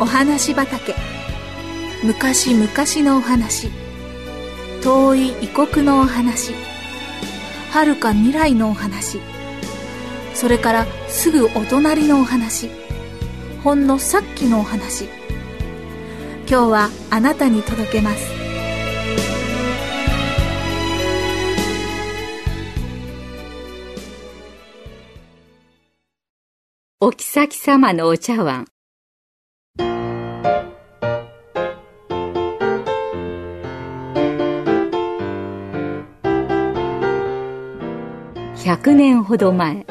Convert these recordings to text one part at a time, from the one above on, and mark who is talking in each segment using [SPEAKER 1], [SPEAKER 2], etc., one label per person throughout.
[SPEAKER 1] お話畑。昔々のお話。遠い異国のお話。遥か未来のお話。それからすぐお隣のお話。ほんのさっきのお話。今日はあなたに届けます。
[SPEAKER 2] お妃様のお茶碗。100年ほど前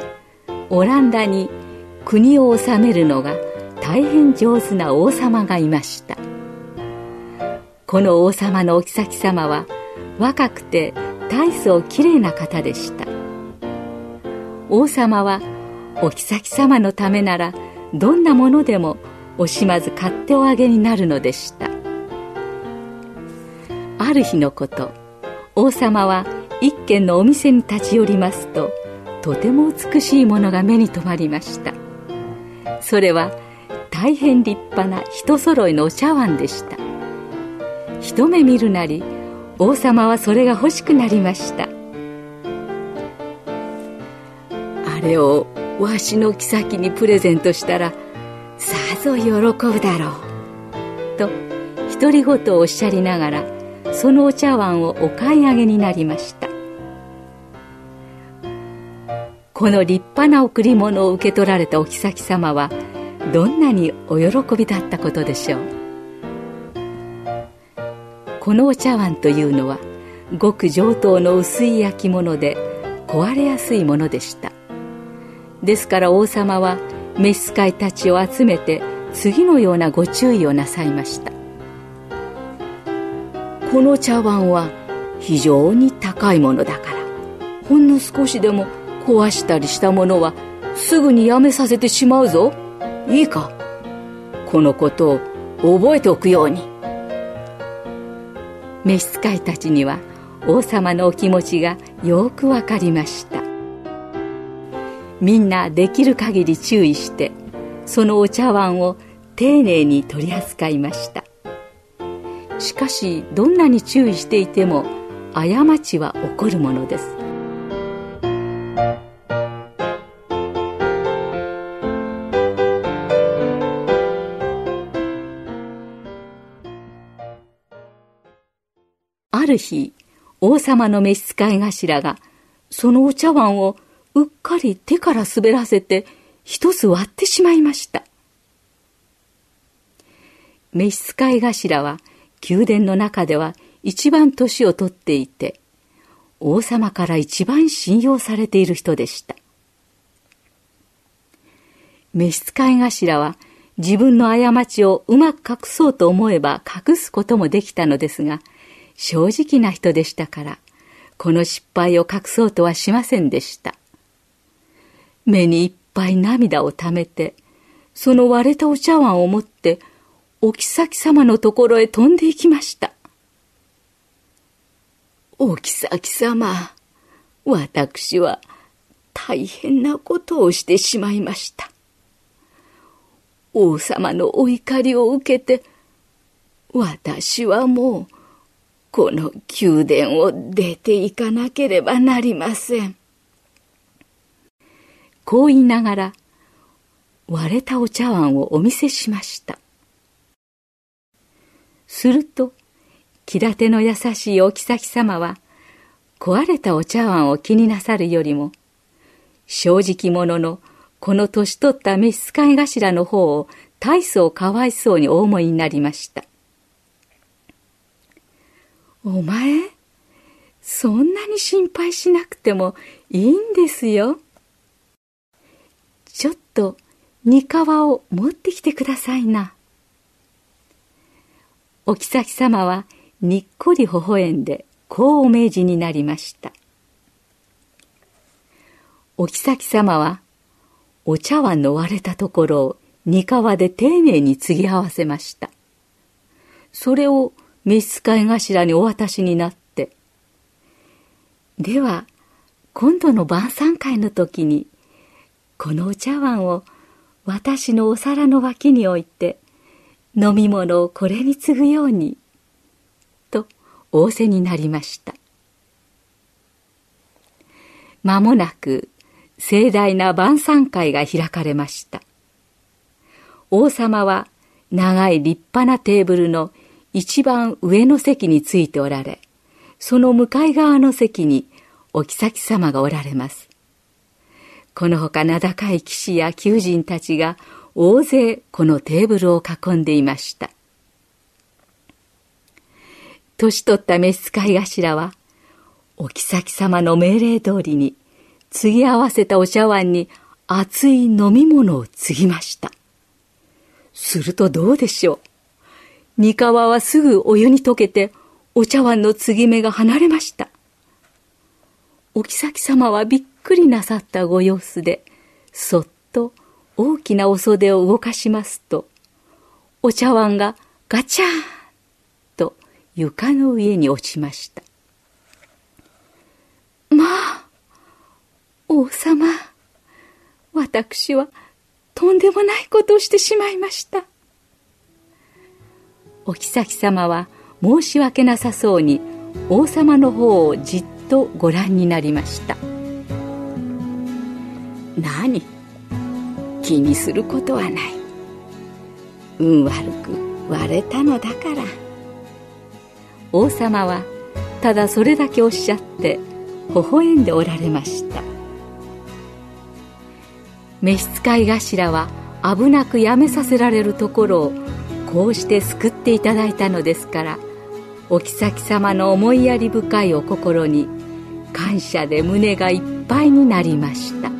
[SPEAKER 2] オランダに国を治めるのが大変上手な王様がいました。この王様のお妃様は若くて大層きれいな方でした。王様はお妃様のためならどんなものでも惜しまず買っておあげになるのでした。ある日のこと王様は一軒のお店に立ち寄りますととても美しいものが目に留まりました。それは大変立派な人揃いのお茶碗でした。一目見るなり王様はそれが欲しくなりました。あれをわしの妃にプレゼントしたらさぞ喜ぶだろう。と独り言をおっしゃりながらそのお茶碗をお買い上げになりました。この立派な贈り物を受け取られたお妃様はどんなにお喜びだったことでしょう。このお茶碗というのはごく上等の薄い焼き物で壊れやすいものでした。ですから王様は召使いたちを集めて次のようなご注意をなさいました。この茶碗は非常に高いものだからほんの少しでも壊したりしたものはすぐにやめさせてしまうぞ。いいか。このことを覚えておくように。召使いたちには王様のお気持ちがよくわかりました。みんなできる限り注意してそのお茶碗を丁寧に取り扱いました。しかしどんなに注意していても過ちは起こるものです。る日、王様の召使い頭が、そのお茶碗をうっかり手から滑らせて、一つ割ってしまいました。召使い頭は、宮殿の中では一番年を取っていて、王様から一番信用されている人でした。召使い頭は自分の過ちをうまく隠そうと思えば隠すこともできたのですが、正直な人でしたから、この失敗を隠そうとはしませんでした。目にいっぱい涙をためて、その割れたお茶碗を持って、お妃様のところへ飛んで行きました。お妃様、私は大変なことをしてしまいました。王様のお怒りを受けて、私はもう、この宮殿を出て行かなければなりません。こう言いながら、割れたお茶碗をお見せしました。すると、気立ての優しいお妃様は、壊れたお茶碗を気になさるよりも、正直者のこの年取った召使い頭の方を大層かわいそうにお思いになりました。お前、そんなに心配しなくてもいいんですよ。ちょっと、煮皮を持ってきてくださいな。お妃様はにっこり微笑んで、こうお命じになりました。お妃様は、お茶碗の割れたところを煮皮で丁寧に継ぎ合わせました。それを召使い頭にお渡しになって、では、今度の晩餐会の時に、このお茶碗を私のお皿の脇に置いて、飲み物をこれに次ぐようにと仰せになりました。間もなく盛大な晩餐会が開かれました。王様は長い立派なテーブルの一番上の席についておられその向かい側の席にお妃様がおられますこのほか名高い騎士や求人たちが大勢このテーブルを囲んでいました。年取った召使い頭は、お妃様の命令通りに、継ぎ合わせたお茶碗に熱い飲み物を継ぎました。するとどうでしょう？三河はすぐお湯に溶けて、お茶碗の継ぎ目が離れました。お妃様はびっくりなさったご様子で、そっと大きなお袖を動かしますと、お茶碗がガチャーンと床の上に落ちました。まあ、王様、私はとんでもないことをしてしまいました。お妃様は申し訳なさそうに王様の方をじっとご覧になりました。何？気にすることはない。運悪く割れたのだから。王様はただそれだけおっしゃって微笑んでおられました。召使い頭は危なくやめさせられるところをこうして救っていただいたのですからお妃様の思いやり深いお心に感謝で胸がいっぱいになりました。